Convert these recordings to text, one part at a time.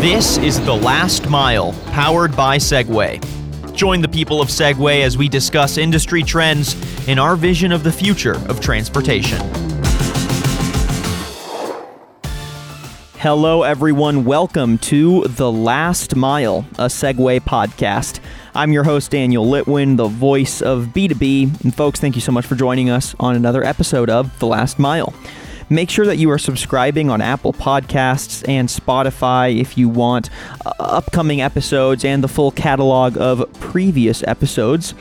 This is The Last Mile, powered by Segway. Join the people of Segway as we discuss industry trends and our vision of the future of transportation. Hello, everyone. Welcome to The Last Mile, a Segway podcast. I'm your host, Daniel Litwin, the voice of B2B. And, folks, thank you so much for joining us on another episode of The Last Mile. Make sure that you are subscribing on Apple Podcasts and Spotify if you want uh, upcoming episodes and the full catalog of previous episodes.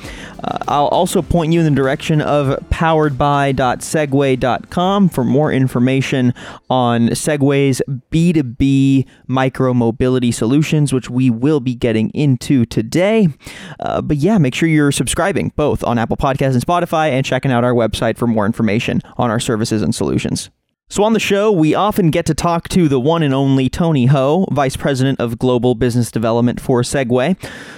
Uh, I'll also point you in the direction of poweredby.segway.com for more information on Segway's B2B micro mobility solutions, which we will be getting into today. Uh, but yeah, make sure you're subscribing both on Apple Podcasts and Spotify and checking out our website for more information on our services and solutions. So, on the show, we often get to talk to the one and only Tony Ho, Vice President of Global Business Development for Segway,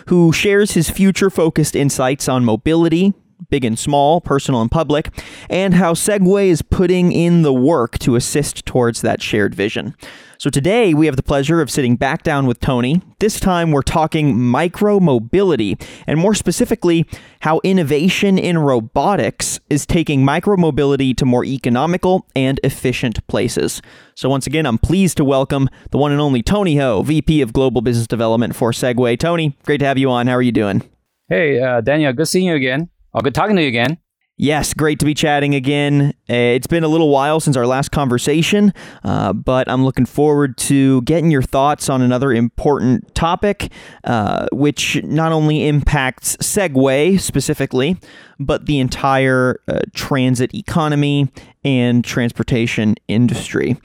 who shares his future focused insights on mobility, big and small, personal and public, and how Segway is putting in the work to assist towards that shared vision. So today we have the pleasure of sitting back down with Tony. This time we're talking micro mobility, and more specifically, how innovation in robotics is taking micro mobility to more economical and efficient places. So once again, I'm pleased to welcome the one and only Tony Ho, VP of Global Business Development for Segway. Tony, great to have you on. How are you doing? Hey, uh, Daniel, good seeing you again. Oh, good talking to you again. Yes, great to be chatting again. Uh, it's been a little while since our last conversation, uh, but I'm looking forward to getting your thoughts on another important topic, uh, which not only impacts Segway specifically, but the entire uh, transit economy and transportation industry.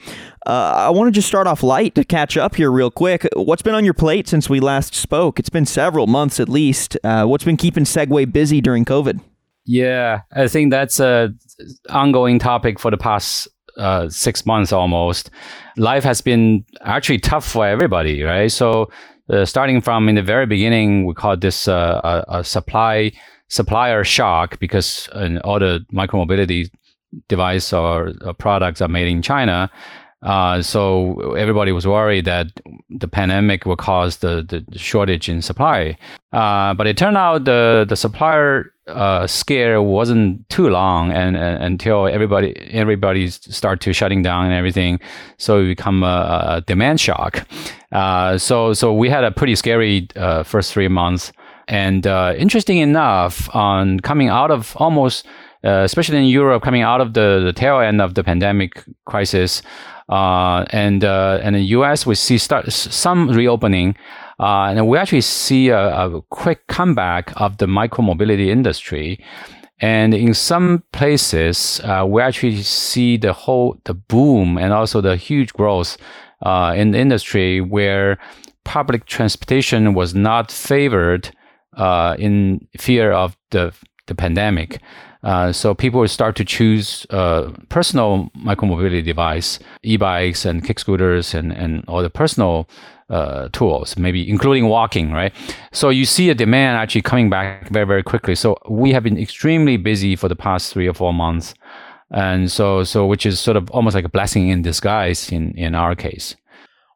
Uh, I want to just start off light to catch up here, real quick. What's been on your plate since we last spoke? It's been several months at least. Uh, what's been keeping Segway busy during COVID? Yeah, I think that's a ongoing topic for the past uh, six months almost. Life has been actually tough for everybody, right? So, uh, starting from in the very beginning, we call this uh, a, a, supply supplier shock because all the micromobility device or, or products are made in China. Uh, so everybody was worried that the pandemic would cause the, the shortage in supply. Uh, but it turned out the the supplier uh, scare wasn't too long, and, and, until everybody everybody start to shutting down and everything, so it become a, a demand shock. Uh, so so we had a pretty scary uh, first three months. And uh, interesting enough, on coming out of almost uh, especially in Europe, coming out of the, the tail end of the pandemic crisis, uh, and uh, and in the U.S. we see start some reopening, uh, and we actually see a, a quick comeback of the micromobility industry. And in some places, uh, we actually see the whole the boom and also the huge growth uh, in the industry where public transportation was not favored uh, in fear of the the pandemic. Uh, so people will start to choose uh, personal micromobility device, e-bikes and kick scooters and, and all the personal uh, tools, maybe including walking, right? So you see a demand actually coming back very, very quickly. So we have been extremely busy for the past three or four months. And so, so which is sort of almost like a blessing in disguise in, in our case.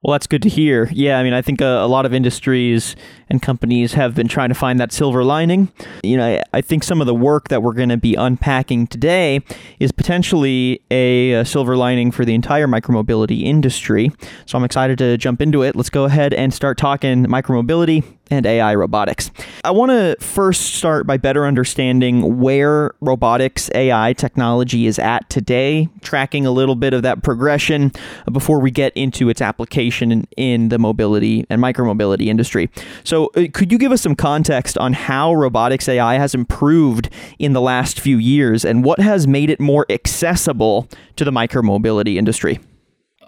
Well, that's good to hear. Yeah, I mean, I think a, a, lot of industries and companies have been trying to find that silver lining. You know, I, I think some of the work that we're going to be unpacking today is potentially a, a, silver lining for the entire micromobility industry. So I'm excited to jump into it. Let's go ahead and start talking micromobility and AI robotics. I want to first start by better understanding where robotics AI technology is at today, tracking a little bit of that progression before we get into its application in, the mobility and micromobility industry. So, uh, could you give us some context on how robotics AI has improved in the last few years and what has made it more accessible to the micromobility industry?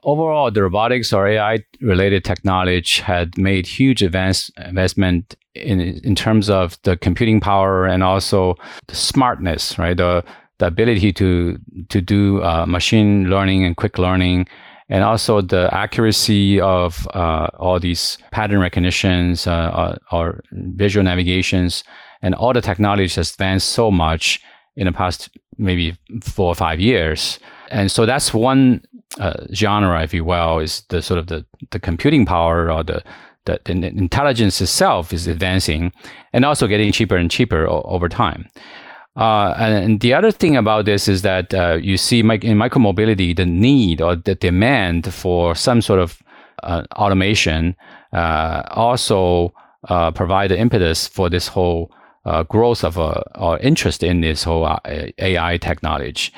Overall, the robotics or AI related technology had made huge advance investment in in terms of the computing power and also the smartness, right? The the ability to to do uh, machine learning and quick learning, and also the accuracy of uh, all these pattern recognitions uh, uh or visual navigations, and all the technology has advanced so much in the past maybe four or five years. And so that's one uh, genre, if you will, is the sort of the, the computing power or the, the, the intelligence itself is advancing and also getting cheaper and cheaper o- over time. Uh, and the other thing about this is that uh, you see in micromobility the need or the demand for some sort of uh, automation uh, also uh, provide the impetus for this whole growth of or interest in this whole AI technology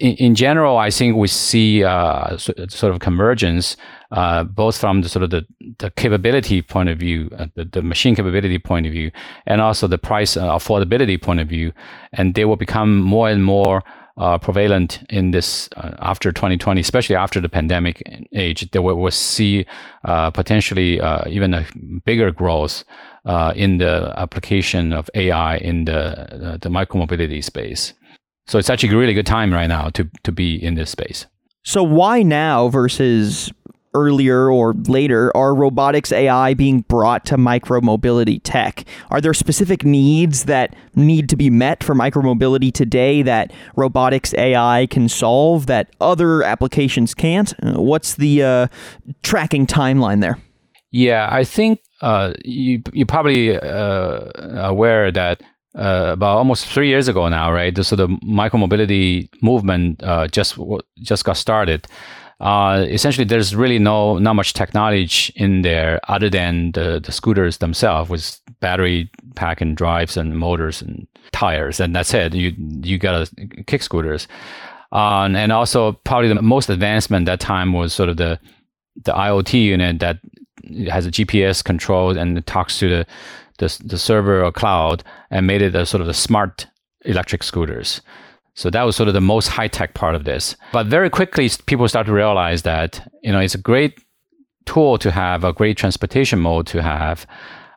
in, in general, I think we see uh, sort of convergence, uh, both from the sort of the, the capability point of view, uh, the, the machine capability point of view, and also the price uh, affordability point of view, and they will become more and more uh, prevalent in this uh, after 2020, especially after the pandemic age. There will we'll see potentially even a bigger growth in the application of AI in the the micromobility space. So it's actually a really good time right now to to be in this space. So why now versus earlier or later are robotics AI being brought to micromobility tech? Are there specific needs that need to be met for micromobility today that robotics AI can solve that other applications can't? What's the uh, tracking timeline there? Yeah, I think uh, you you're probably uh, aware that uh, about almost three years ago now, right? So the micromobility movement uh, just just got started. Uh, essentially, there's really no not much technology in there other than the, the scooters themselves with battery pack and drives and motors and tires, and that's it. You you got a kick scooters, uh, and also probably the most advancement that time was sort of the the IoT unit that has a GPS control and talks to the the, the server or cloud and made it a sort of the smart electric scooters. So that was sort of the most high tech part of this. But very quickly, people start to realize that you know it's a great tool to have, a great transportation mode to have,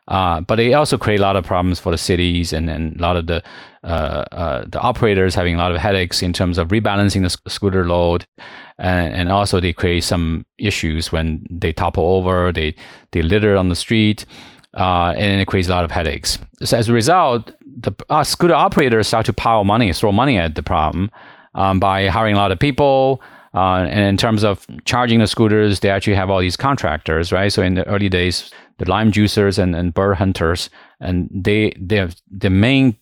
uh, but it also create a lot of problems for the cities and, and a lot of the uh, uh, the operators having a lot of headaches in terms of rebalancing the scooter load, and, and also they create some issues when they topple over, they they litter on the street uh, and it creates a lot of headaches. So as a result, the uh, scooter operators start to pile money, throw money at the problem um, by hiring a lot of people. Uh, and in terms of charging the scooters, they actually have all these contractors, right? So in the early days, the lime juicers and, and bird hunters, and they they the main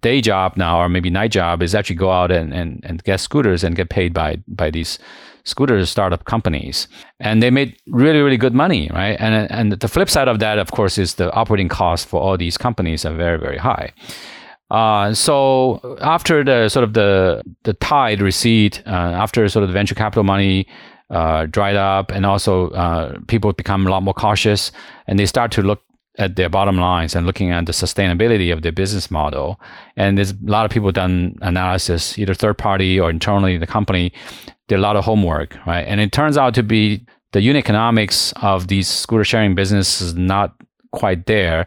day job now or maybe night job is actually go out and, and, and get scooters and get paid by by these scooter startup companies, and they made really really good money, right? And and the flip side of that, of course, is the operating costs for all these companies are very very high. Uh, so after the sort of the the tide recede, uh, after sort of the venture capital money uh, dried up, and also uh, people become a lot more cautious, and they start to look at their bottom lines and looking at the sustainability of their business model. And there's a lot of people done analysis, either third party or internally in the company, did a lot of homework, right? And it turns out to be the unit economics of these scooter sharing businesses is not quite there,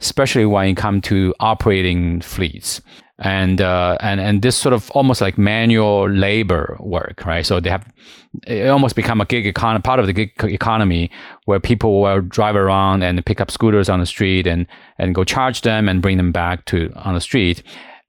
especially when it comes to operating fleets. And uh, and and this sort of almost like manual labor work, right? So they have it almost become a gig economy, part of the gig economy, where people will drive around and pick up scooters on the street and and go charge them and bring them back to on the street,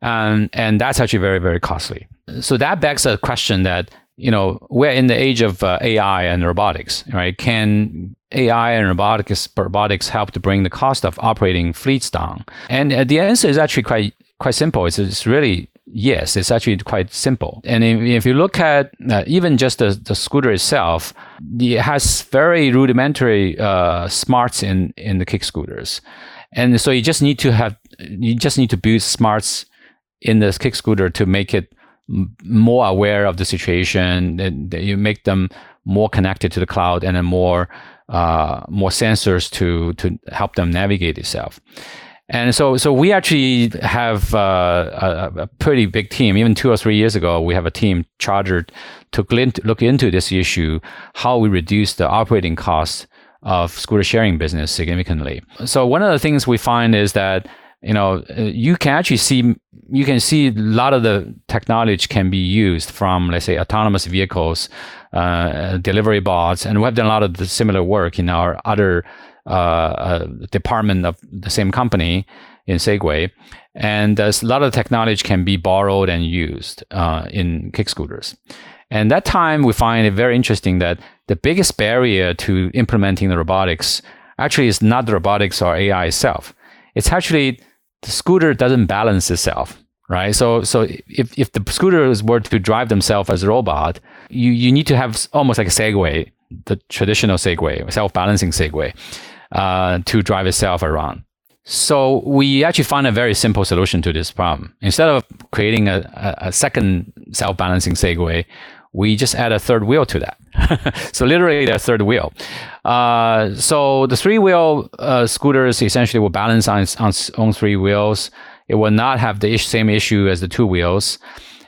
and and that's actually very very costly. So that begs a question that you know, we're in the age of uh, AI and robotics, right? Can AI and robotics robotics help to bring the cost of operating fleets down? And uh, the answer is actually quite quite simple. It's, it's really yes. It's actually quite simple. And if, if you look at uh, even just the, the scooter itself, it has very rudimentary uh, smarts in in the kick scooters, and so you just need to have you just need to build smarts in the kick scooter to make it more aware of the situation. That you make them more connected to the cloud and then more uh, more sensors to to help them navigate itself. And so, so we actually have uh, a, a, pretty big team. Even two or three years ago, we have a team chartered to look into this issue, how we reduce the operating costs of scooter sharing business significantly. So one of the things we find is that you know, uh, you can actually see you can see a lot of the technology can be used from let's say autonomous vehicles, uh, delivery bots, and we have done a lot of the similar work in our other uh, uh, department of the same company in Segway, and a lot of technology can be borrowed and used uh, in kick scooters. And that time we find it very interesting that the biggest barrier to implementing the robotics actually is not the robotics or AI itself. It's actually the scooter doesn't balance itself, right? So, so if, if the scooters were to drive themselves as a robot, you, you need to have almost like a Segway, the traditional Segway, self-balancing Segway, uh, to drive itself around. So we actually found a very simple solution to this problem. Instead of creating a, a, a second self-balancing Segway, we just add a third wheel to that. so literally the third wheel. Uh, so the three wheel uh, scooters essentially will balance on its, on own three wheels. It will not have the same issue as the two wheels.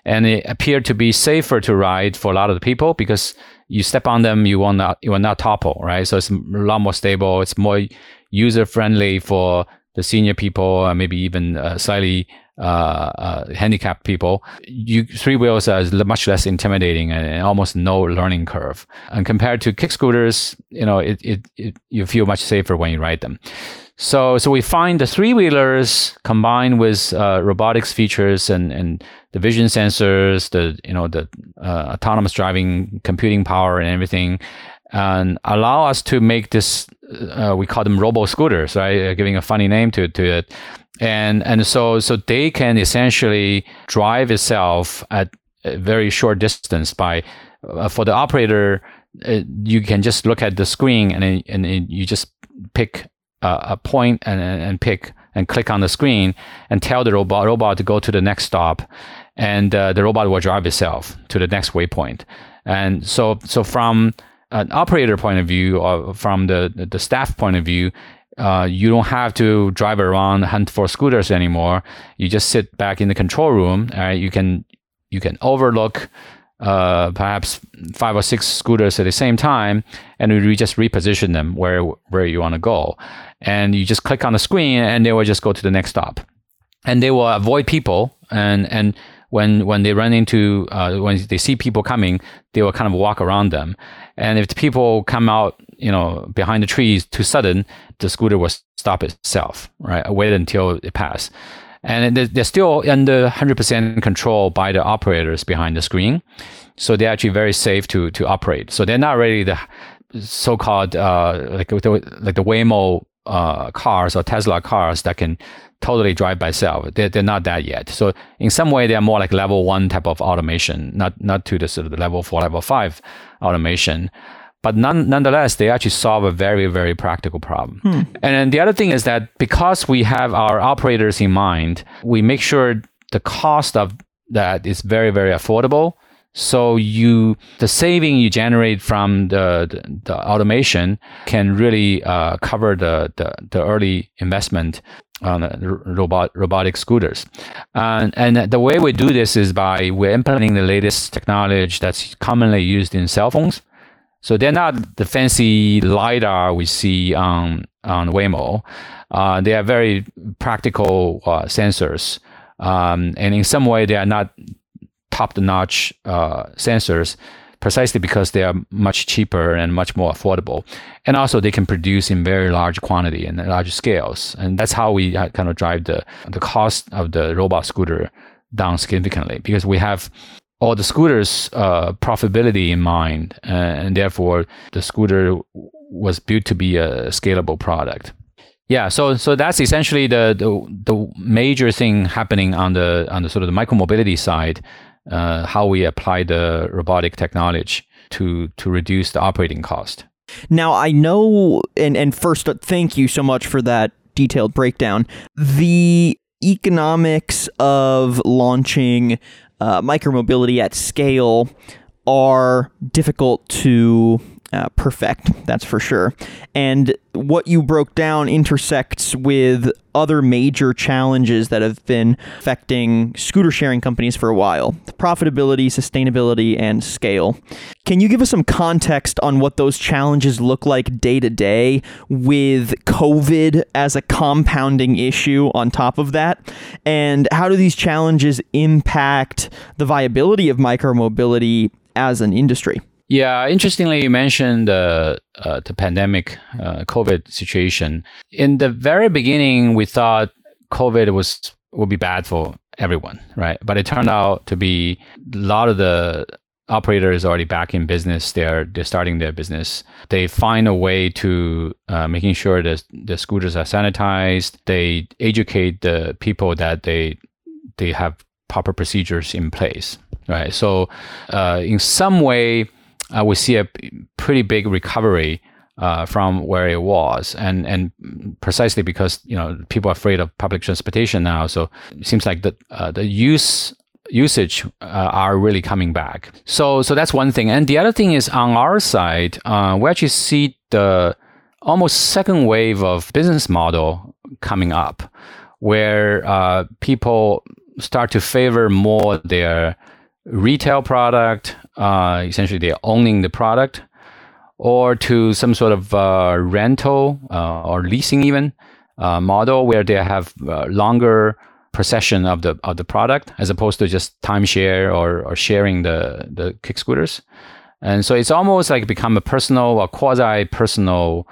And it appeared to be safer to ride for a lot of the people because you step on them, you will not, you will not topple, right? So it's a lot more stable. It's more user friendly for the senior people, uh, maybe even uh, slightly uh, uh, handicapped people, you, three wheels is much less intimidating and, almost no learning curve. And compared to kick scooters, you know, it, it, it, you feel much safer when you ride them. So, so we find the three wheelers combined with uh, robotics features and, and the vision sensors, the you know the uh, autonomous driving, computing power, and everything, and allow us to make this. Uh, we call them robo scooters, right? Giving a funny name to to it and and so so they can essentially drive itself at a very short distance by uh, for the operator uh, you can just look at the screen and and you just pick a, a point and and pick and click on the screen and tell the robot robot to go to the next stop and uh, the robot will drive itself to the next waypoint and so so from an operator point of view or from the the staff point of view uh, you don't have to drive around hunt for scooters anymore. You just sit back in the control room. Right? You can you can overlook uh, perhaps five or six scooters at the same time, and we just reposition them where where you want to go. And you just click on the screen, and they will just go to the next stop. And they will avoid people, and and when when they run into uh, when they see people coming, they will kind of walk around them. And if the people come out, you know, behind the trees too sudden, the scooter will stop itself, right? Wait until it passes. And they're still under 100% control by the operators behind the screen. So they're actually very safe to, to operate. So they're not really the so-called, uh, like, like the Waymo uh, cars or Tesla cars that can totally drive by itself. They're, they're not that yet. So in some way, they're more like level one type of automation, not, not to the sort of the level four, level five automation. But none, nonetheless, they actually solve a very, very practical problem. Hmm. And then the other thing is that because we have our operators in mind, we make sure the cost of that is very, very affordable. So you, the saving you generate from the, the, the automation can really uh, cover the, the, the early investment on robot robotic scooters. And, and the way we do this is by we're implementing the latest technology that's commonly used in cell phones. So they're not the fancy lidar we see on on Waymo. Uh, they are very practical uh, sensors, um, and in some way they are not top-notch uh, sensors, precisely because they are much cheaper and much more affordable, and also they can produce in very large quantity and large scales, and that's how we uh, kind of drive the the cost of the robot scooter down significantly because we have all the scooters' uh, profitability in mind, uh, and therefore the scooter was built to be a scalable product. Yeah, so so that's essentially the the, the major thing happening on the on the sort of the micromobility side, uh, how we apply the robotic technology to to reduce the operating cost. Now I know, and and first, uh, thank you so much for that detailed breakdown. The economics of launching uh, micromobility at scale are difficult to uh, perfect, that's for sure. And what you broke down intersects with other major challenges that have been affecting scooter sharing companies for a while profitability, sustainability, and scale. Can you give us some context on what those challenges look like day to day with COVID as a compounding issue on top of that? And how do these challenges impact the viability of micromobility as an industry? Yeah, interestingly, you mentioned uh, uh, the pandemic, uh, COVID situation. In the very beginning, we thought COVID was would be bad for everyone, right? But it turned out to be a lot of the operators already back in business. They're they're starting their business. They find a way to uh, making sure that the scooters are sanitized. They educate the people that they they have proper procedures in place. Right. So uh, in some way, uh, we see a pretty big recovery uh, from where it was, and and precisely because you know people are afraid of public transportation now, so it seems like the uh, the use usage uh, are really coming back. So so that's one thing, and the other thing is on our side, uh, we actually see the almost second wave of business model coming up, where uh, people start to favor more their retail product, uh, essentially they're owning the product or to some sort of uh, rental uh, or leasing even uh, model where they have uh, longer possession of the of the product as opposed to just timeshare or, or sharing the the kick scooters. And so it's almost like become a personal or quasi personal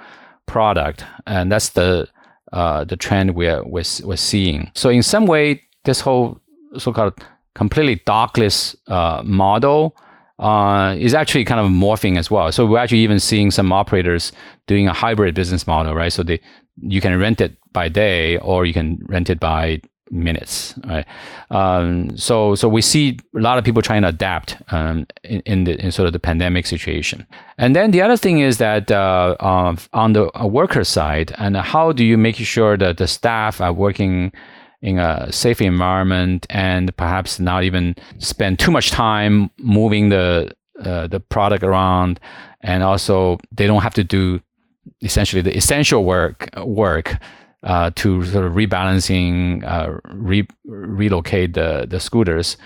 product, and that's the uh, the trend we're, we're we're seeing. So in some way, this whole so-called completely dockless uh, model uh, is actually kind of morphing as well. So we're actually even seeing some operators doing a hybrid business model, right? So they you can rent it by day or you can rent it by minutes, right? Um, so so we see a lot of people trying to adapt um, in, in, the in sort of the pandemic situation. And then the other thing is that uh, uh, on the worker side, and how do you make sure that the staff are working in a safe environment and perhaps not even spend too much time moving the uh, the product around. And also they don't have to do essentially the essential work work uh, to sort of rebalancing uh, re- relocate the the scooters.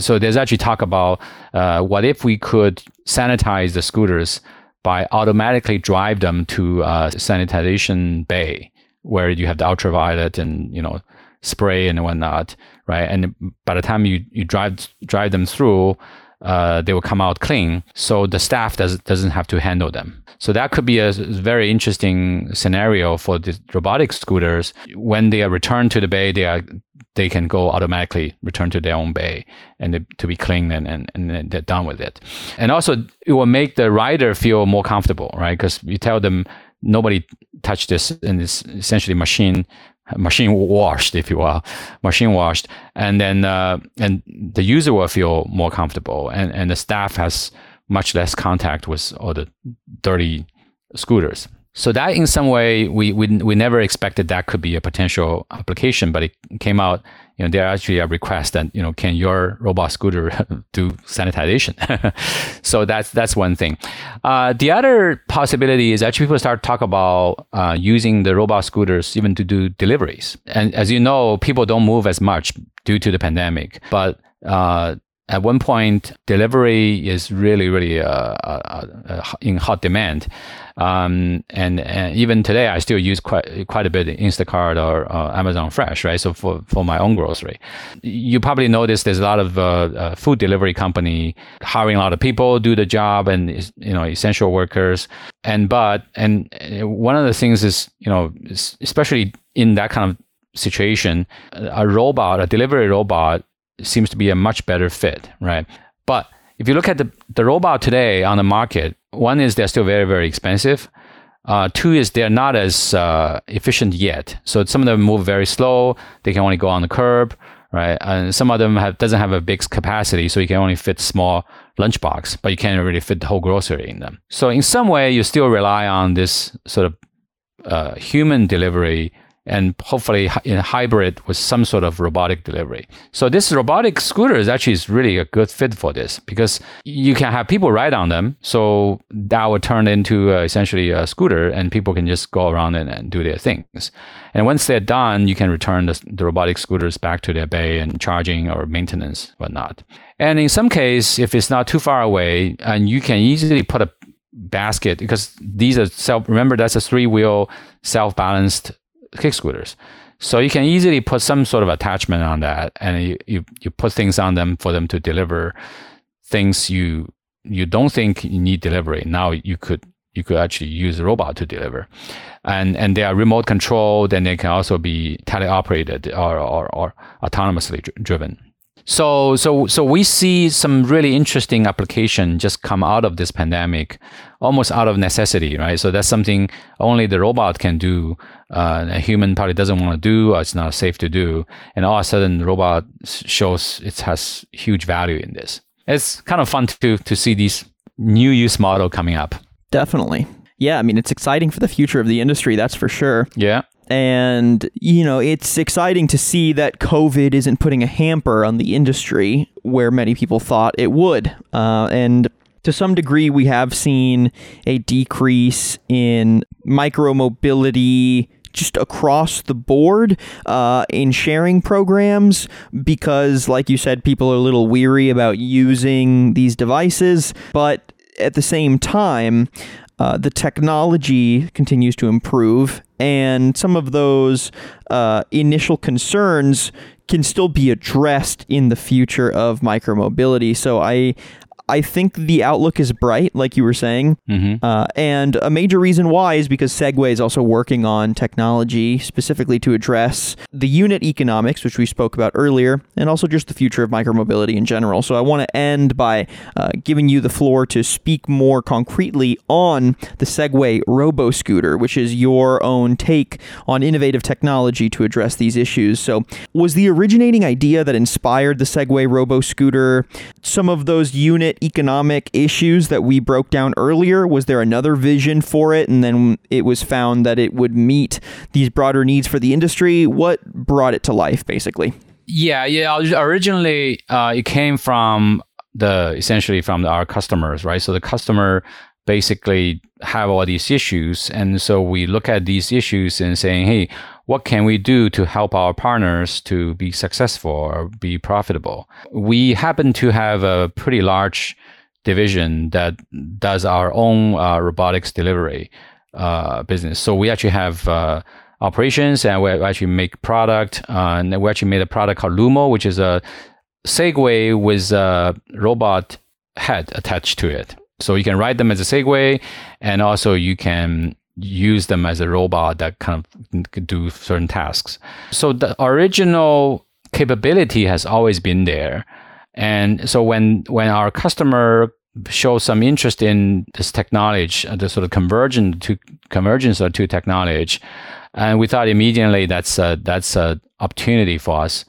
So there's actually talk about uh, what if we could sanitize the scooters by automatically drive them to a sanitization bay where you have the ultraviolet and you know spray and whatnot, right? And by the time you, you drive drive them through, uh, they will come out clean. So the staff does, doesn't have to handle them. So that could be a very interesting scenario for the robotic scooters. When they are returned to the bay, they are they can go automatically return to their own bay and to be clean and, and, and they're done with it. And also it will make the rider feel more comfortable, right? Because you tell them nobody touched this and it's essentially machine machine washed, if you will, machine washed, and then uh, and the user will feel more comfortable, and and the staff has much less contact with all the dirty scooters. So that in some way we, we we never expected that could be a potential application, but it came out. You know, there actually a request that you know, can your robot scooter do sanitization? so that's that's one thing. Uh, the other possibility is actually people start talk about uh, using the robot scooters even to do deliveries. And as you know, people don't move as much due to the pandemic, but uh, at one point, delivery is really, really uh, uh, uh, in hot demand. Um, and, and, even today, I still use quite quite a bit Instacart or uh, Amazon Fresh, right? So for, for my own grocery, you probably notice there's a lot of uh, uh, food delivery company hiring a lot of people do the job, and you know essential workers. And but and one of the things is you know especially in that kind of situation, a robot, a delivery robot seems to be a much better fit, right? But if you look at the, the robot today on the market, one is they're still very, very expensive. Uh, two is they're not as uh, efficient yet. So some of them move very slow. They can only go on the curb, right? And some of them have doesn't have a big capacity, so you can only fit small lunchbox, but you can't really fit the whole grocery in them. So in some way, you still rely on this sort of uh, human delivery and hopefully in hybrid with some sort of robotic delivery. So this robotic scooter is actually is really a good fit for this because you can have people ride on them. So that would turn into uh, essentially a scooter and people can just go around and, and do their things. And once they're done, you can return the, the robotic scooters back to their bay and charging or maintenance, whatnot. And in some case, if it's not too far away, and you can easily put a basket because these are self remember that's a three wheel self balanced kick scooters. So you can easily put some sort of attachment on that, and you, you, you put things on them for them to deliver things you you don't think you need delivery. Now you could you could actually use a robot to deliver, and and they are remote controlled, and they can also be teleoperated or or, or autonomously driven. So so so we see some really interesting application just come out of this pandemic, almost out of necessity, right? So that's something only the robot can do. Uh, a human probably doesn't want to do, or it's not safe to do, and all of a sudden the robot shows it has huge value in this. It's kind of fun to to see these new use model coming up. Definitely. Yeah, I mean, it's exciting for the future of the industry, that's for sure. Yeah. And, you know, it's exciting to see that COVID isn't putting a hamper on the industry where many people thought it would. Uh, and to some degree, we have seen a decrease in micro mobility just across the board uh, in sharing programs because, like you said, people are a little weary about using these devices. But at the same time, uh, the technology continues to improve, and some of those uh, initial concerns can still be addressed in the future of micromobility. So I I think the outlook is bright, like you were saying. Mm-hmm. Uh, and a major reason why is because Segway is also working on technology specifically to address the unit economics, which we spoke about earlier, and also just the future of micromobility in general. So I want to end by uh, giving you the floor to speak more concretely on the Segway Robo Scooter, which is your own take on innovative technology to address these issues. So, was the originating idea that inspired the Segway Robo Scooter some of those unit economic issues that we broke down earlier? Was there another vision for it, and then it was found that it would meet these broader needs for the industry? What brought it to life, basically? Yeah, yeah. Originally, uh, it came from the essentially from our customers, right? So the customer basically have all these issues, and so we look at these issues and saying, hey, what can we do to help our partners to be successful or be profitable? We happen to have a pretty large division that does our own uh, robotics delivery uh, business. So we actually have uh, operations and we actually make product. Uh, and we actually made a product called Loomo, which is a Segway with a robot head attached to it. So you can ride them as a Segway, and also you can use them as a robot that kind of do certain tasks. So the original capability has always been there. And so when when our customer shows some interest in this technology, uh, the sort of convergence to convergence of two technology, and we thought immediately that's a, that's a opportunity for us.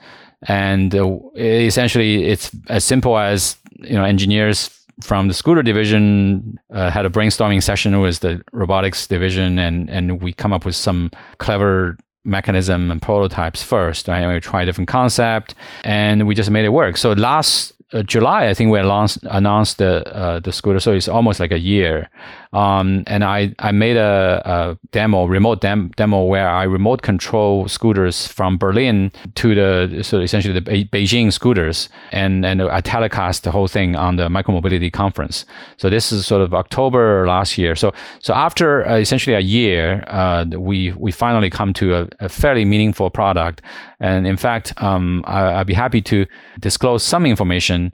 And uh, essentially, it's as simple as you know engineers from the scooter division uh, had a brainstorming session with the robotics division and and we come up with some clever mechanism and prototypes first right? And we try different concept and we just made it work. So last uh, July, I think we announced announced the uh, the scooter, so it's almost like a year. Um, and I I made a, a demo, remote dem- demo where I remote control scooters from Berlin to the so essentially the Be- Beijing scooters, and and I telecast the whole thing on the micromobility conference. So this is sort of October last year. So so after uh, essentially a year, uh, we we finally come to a, a fairly meaningful product. And in fact, um, I, I'd be happy to disclose some information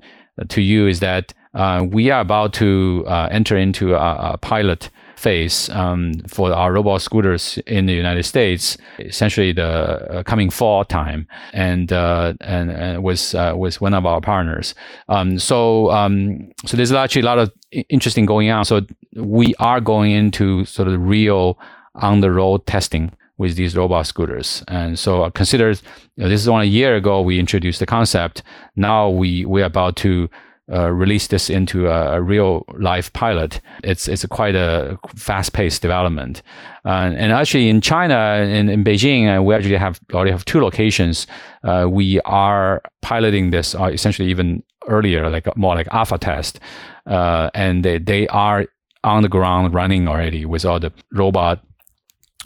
to you is that uh, we are about to uh, enter into a, a pilot phase um, for our robot scooters in the United States, essentially the uh, coming fall time, and uh, and, and with uh, with one of our partners. Um, so um, so there's actually a lot of interesting going on. So we are going into sort of real on the road testing with these robot scooters. And so consider you know, this is only a year ago we introduced the concept. Now we we're about to uh, release this into a, a, real life pilot. It's it's a quite a fast paced development. Uh, and actually in China, in, in Beijing, uh, we actually have already have two locations. Uh, we are piloting this uh, essentially even earlier, like more like alpha test, and they, they are on the ground running already with all the robot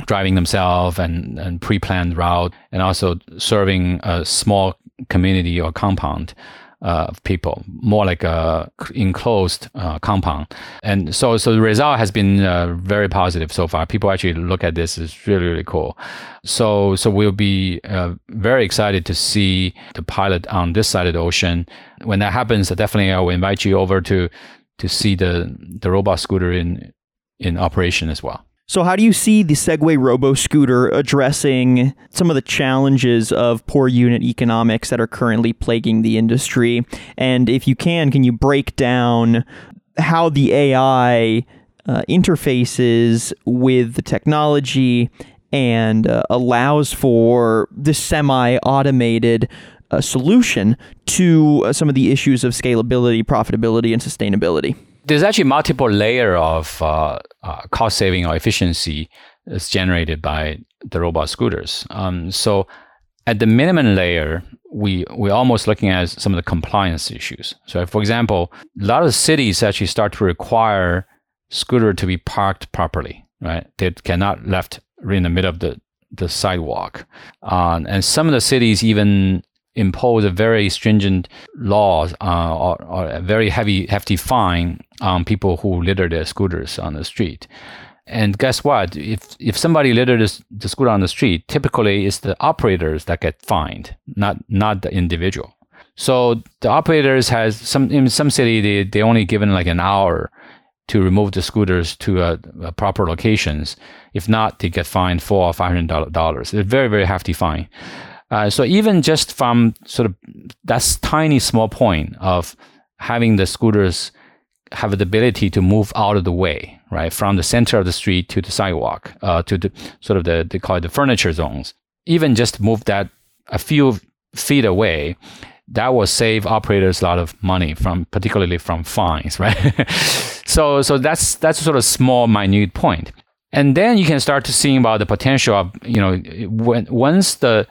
driving themselves and, and pre-planned route and also serving a small community or compound uh, of people, more like a enclosed uh, compound. And so, so the result has been uh, very positive so far. People actually look at this is really, really cool. So, so we'll be uh, very excited to see the pilot on this side of the ocean. When that happens, definitely I will invite you over to to see the the robot scooter in in operation as well. So, how do you see the Segway Robo Scooter addressing some of the challenges of poor unit economics that are currently plaguing the industry? And if you can, can you break down how the AI uh, interfaces with the technology and uh, allows for the semi automated uh, solution to uh, some of the issues of scalability, profitability, and sustainability? There's actually multiple layer of uh, uh, cost saving or efficiency is generated by the robot scooters. Um, so at the minimum layer, we we're almost looking at some of the compliance issues. So for example, a lot of cities actually start to require scooter to be parked properly, right? They cannot left in the middle of the the sidewalk. Uh, and some of the cities even impose a very stringent laws uh, or, or, a very heavy hefty fine on people who litter their scooters on the street. And guess what? If if somebody litters the scooter on the street, typically it's the operators that get fined, not not the individual. So the operators has some in some city they they only given like an hour to remove the scooters to a, proper locations. If not, they get fined four or five hundred dollars. It's a very very hefty fine. Uh, so even just from sort of that tiny small point of having the scooters have the ability to move out of the way, right, from the center of the street to the sidewalk, uh, to the sort of the they call it the furniture zones. Even just move that a few feet away, that will save operators a lot of money from particularly from fines, right? so so that's that's sort of small minute point. And then you can start to see about the potential of, you know, when once the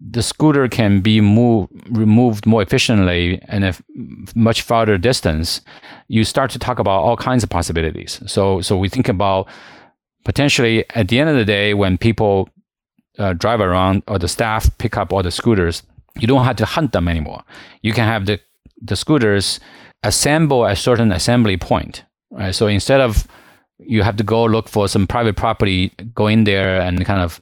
the scooter can be moved, removed more efficiently and a much farther distance, you start to talk about all kinds of possibilities. So, so we think about potentially at the end of the day, when people uh, drive around or the staff pick up all the scooters, you don't have to hunt them anymore. You can have the, the scooters assemble a certain assembly point. Right? So instead of you have to go look for some private property, go in there and kind of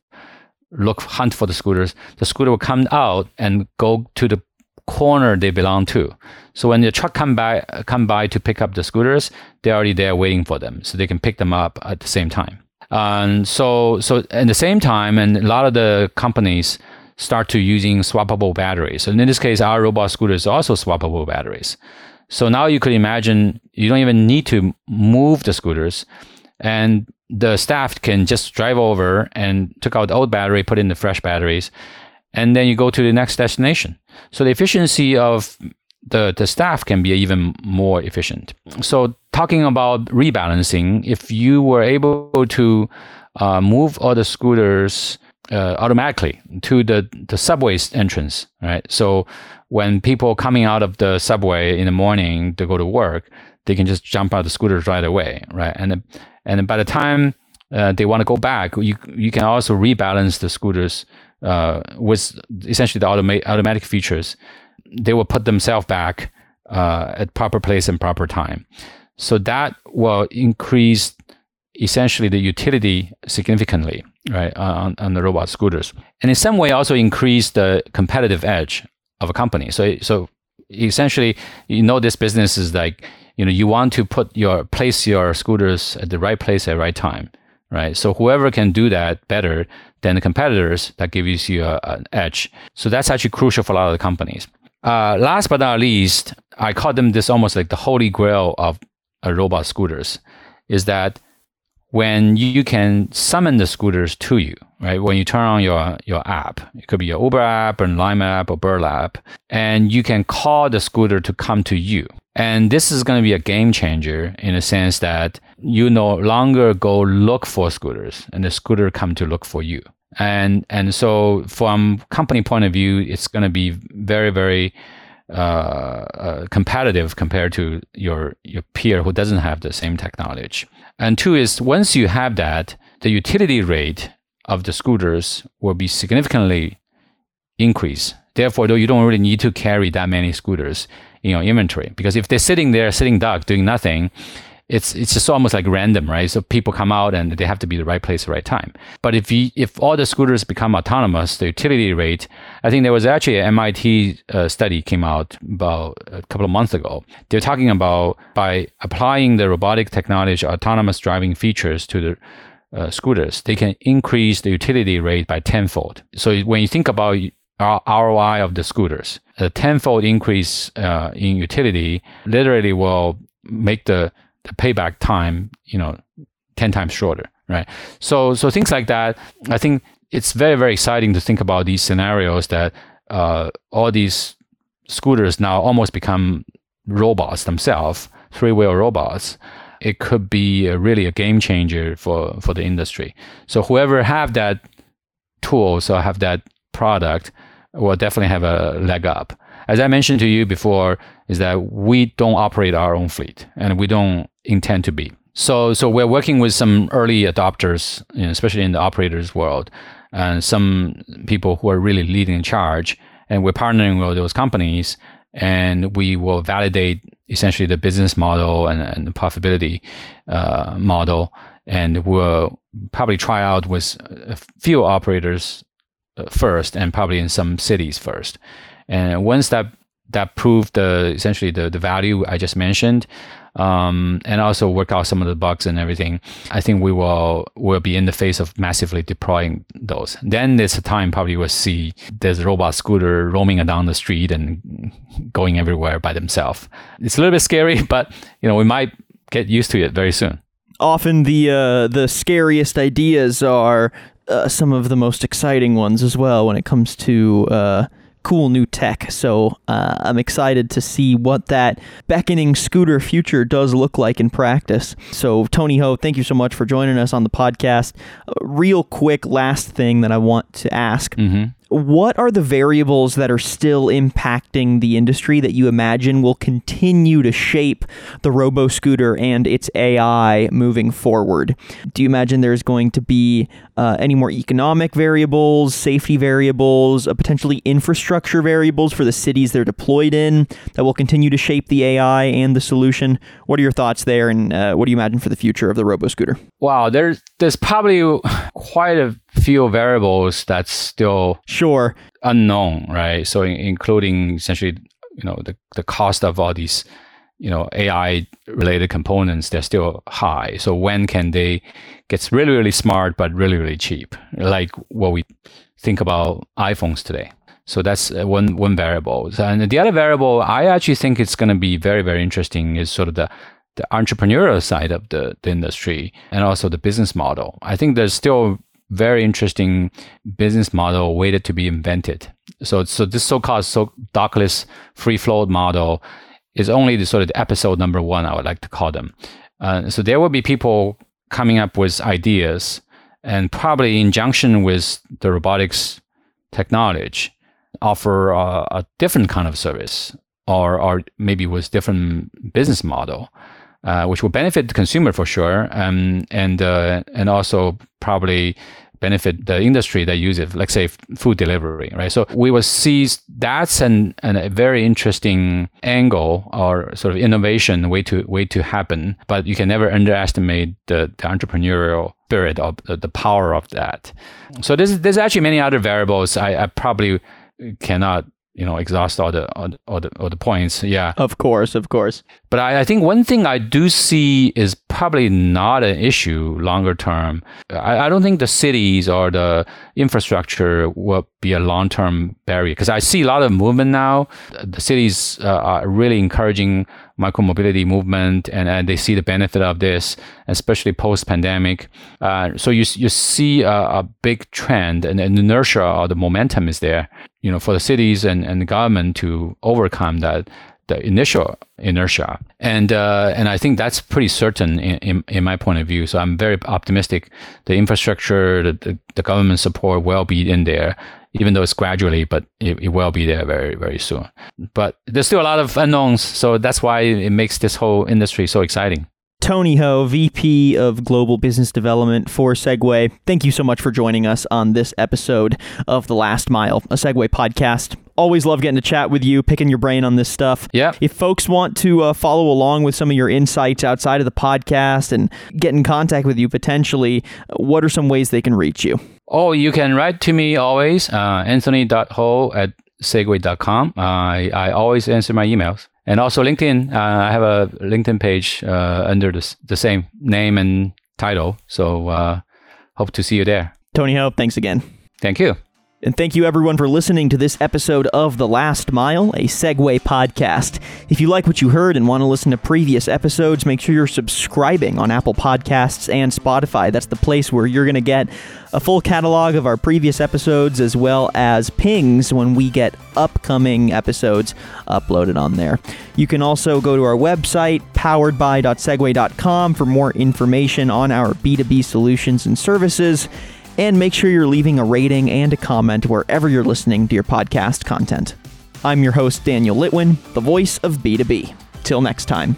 look hunt for the scooters, the scooter will come out and go to the corner they belong to. So when the truck come by come by to pick up the scooters, they're already there waiting for them, so they can pick them up at the same time. And so so at the same time, and a lot of the companies start to using swappable batteries. And in this case, our robot scooters are also swappable batteries. So now you could imagine you don't even need to move the scooters, and the staff can just drive over and took out the old battery, put in the fresh batteries, and then you go to the next destination. So the efficiency of the, the staff can be even more efficient. So talking about rebalancing, if you were able to uh, move all the scooters uh, automatically to the, the subway's entrance, right? So when people coming out of the subway in the morning to go to work, they can just jump out the scooters right away, right? And and by the time uh, they want to go back, you you can also rebalance the scooters uh, with essentially the automa- automatic features. They will put themselves back uh, at proper place and proper time. So that will increase essentially the utility significantly, right, on, on the robot scooters, and in some way also increase the competitive edge of a company. So so essentially, you know, this business is like you know you want to put your place your scooters at the right place at the right time right so whoever can do that better than the competitors that gives you a, an edge so that's actually crucial for a lot of the companies uh, last but not least i call them this almost like the holy grail of uh, robot scooters is that when you can summon the scooters to you, right? When you turn on your, your app, it could be your Uber app or Lime app or Bird app, and you can call the scooter to come to you. And this is going to be a game changer in the sense that you no longer go look for scooters and the scooter come to look for you. And, and so from company point of view, it's going to be very, very uh, uh, competitive compared to your, your peer who doesn't have the same technology. And two is once you have that, the utility rate of the scooters will be significantly increased. Therefore, though you don't really need to carry that many scooters in your inventory because if they're sitting there, sitting duck, doing nothing, it's it's just almost like random, right? So people come out and they have to be the right place, the right time. But if you if all the scooters become autonomous, the utility rate, I think there was actually an MIT uh, study came out about a couple of months ago. They're talking about by applying the robotic technology, autonomous driving features to the uh, scooters, they can increase the utility rate by tenfold. So when you think about ROI of the scooters, a tenfold increase uh, in utility literally will make the, the payback time, you know, ten times shorter, right? So so things like that. I think it's very very exciting to think about these scenarios that uh, all these scooters now almost become robots themselves, three wheel robots it could be a, really a game changer for, for the industry. So whoever have that tools or have that product will definitely have a leg up. As I mentioned to you before, is that we don't operate our own fleet and we don't intend to be. So, so we're working with some early adopters, you know, especially in the operators world, and some people who are really leading in charge. And we're partnering with those companies, and we will validate essentially the business model and, and the profitability uh, model. And we'll probably try out with a few operators first and probably in some cities first. And once that that proved the essentially the, the value I just mentioned, um, and also work out some of the bugs and everything, I think we will will be in the phase of massively deploying those. Then there's a time probably we'll see there's a robot scooter roaming down the street and going everywhere by themselves. It's a little bit scary, but you know we might get used to it very soon. Often the uh, the scariest ideas are uh, some of the most exciting ones as well when it comes to uh, cool new tech. So uh, I'm excited to see what that beckoning scooter future does look like in practice. So, Tony Ho, thank you so much for joining us on the podcast. Uh, real quick, last thing that I want to ask. Mm-hmm what are the variables that are still impacting the industry that you imagine will continue to shape the robo scooter and its AI moving forward? Do you imagine there's going to be uh, any more economic variables, safety variables, uh, potentially infrastructure variables for the cities they're deployed in that will continue to shape the AI and the solution? What are your thoughts there, and uh, what do you imagine for the future of the robo scooter? Wow, there's there's probably quite a few variables that's still sure unknown, right? So including essentially, you know, the, the cost of all these, you know, AI related components, they're still high. So when can they get really, really smart, but really, really cheap? Like what we think about iPhones today. So that's uh, one one variable. And the other variable, I actually think it's going to be very, very interesting is sort of the the entrepreneurial side of the, the industry and also the business model. I think there's still very interesting business model waited to be invented. So, so this so-called so dockless free float model is only the sort of the episode number one. I would like to call them. Uh, so there will be people coming up with ideas, and probably in junction with the robotics technology, offer a different kind of service, or or maybe with different business model. Uh, which will benefit the consumer for sure, um, and uh, and also probably benefit the industry that use it, like say food delivery, right? So we will see that's an, an, a very interesting angle or sort of innovation way to way to happen. But you can never underestimate the, the entrepreneurial spirit of the, the power of that. So there's there's actually many other variables I, I probably cannot you know exhaust all the all the, all the, all the points. Yeah. Of course of course. But I, I, think one thing i do see is probably not an issue longer term. I, I don't think the cities or the infrastructure will be a long-term barrier because i see a lot of movement now. The cities uh, are really encouraging micromobility movement and, and they see the benefit of this especially post-pandemic uh, so you, you see a, a big trend and an inertia or the momentum is there you know, for the cities and, and the government to overcome that the initial inertia. And uh, and I think that's pretty certain in, in, in, my point of view. So I'm very optimistic. The infrastructure, the, the, the government support will be in there, even though it's gradually, but it, it, will be there very, very soon. But there's still a lot of unknowns. So that's why it makes this whole industry so exciting. Tony Ho, VP of Global Business Development for Segway. Thank you so much for joining us on this episode of The Last Mile, a Segway podcast. Always love getting to chat with you, picking your brain on this stuff. Yeah. If folks want to uh, follow along with some of your insights outside of the podcast and get in contact with you potentially, what are some ways they can reach you? Oh, you can write to me always, uh, anthony.ho at segway.com. Uh, I, I always answer my emails and also LinkedIn. Uh, I have a LinkedIn page uh, under the, the same name and title. So uh, hope to see you there. Tony Ho, thanks again. Thank you. And thank you everyone for listening to this episode of The Last Mile, a Segway podcast. If you like what you heard and want to listen to previous episodes, make sure you're subscribing on Apple Podcasts and Spotify. That's the place where you're going to get a full catalog of our previous episodes as well as pings when we get upcoming episodes uploaded on there. You can also go to our website, poweredby.segway.com, for more information on our B2B solutions and services. And make sure you're leaving a rating and a comment wherever you're listening to your podcast content. I'm your host, Daniel Litwin, the voice of B2B. Till next time.